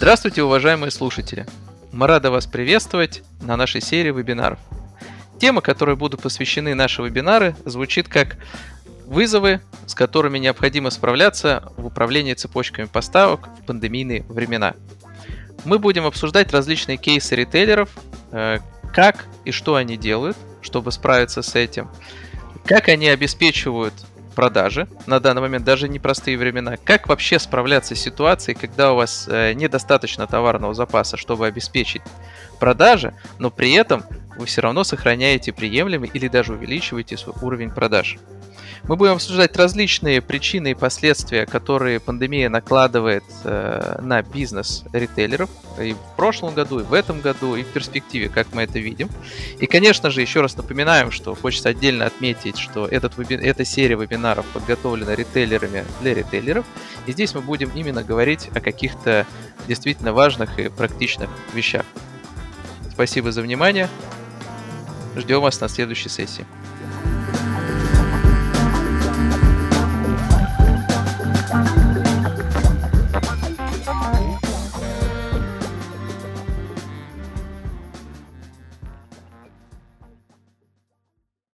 Здравствуйте, уважаемые слушатели! Мы рады вас приветствовать на нашей серии вебинаров. Тема, которой будут посвящены наши вебинары, звучит как вызовы, с которыми необходимо справляться в управлении цепочками поставок в пандемийные времена. Мы будем обсуждать различные кейсы ритейлеров, э, как и что они делают, чтобы справиться с этим, как они обеспечивают продажи на данный момент, даже непростые времена. Как вообще справляться с ситуацией, когда у вас э, недостаточно товарного запаса, чтобы обеспечить продажи, но при этом вы все равно сохраняете приемлемый или даже увеличиваете свой уровень продаж. Мы будем обсуждать различные причины и последствия, которые пандемия накладывает э, на бизнес ритейлеров и в прошлом году, и в этом году, и в перспективе, как мы это видим. И, конечно же, еще раз напоминаем, что хочется отдельно отметить, что этот эта серия вебинаров подготовлена ритейлерами для ритейлеров. И здесь мы будем именно говорить о каких-то действительно важных и практичных вещах. Спасибо за внимание. Ждем вас на следующей сессии.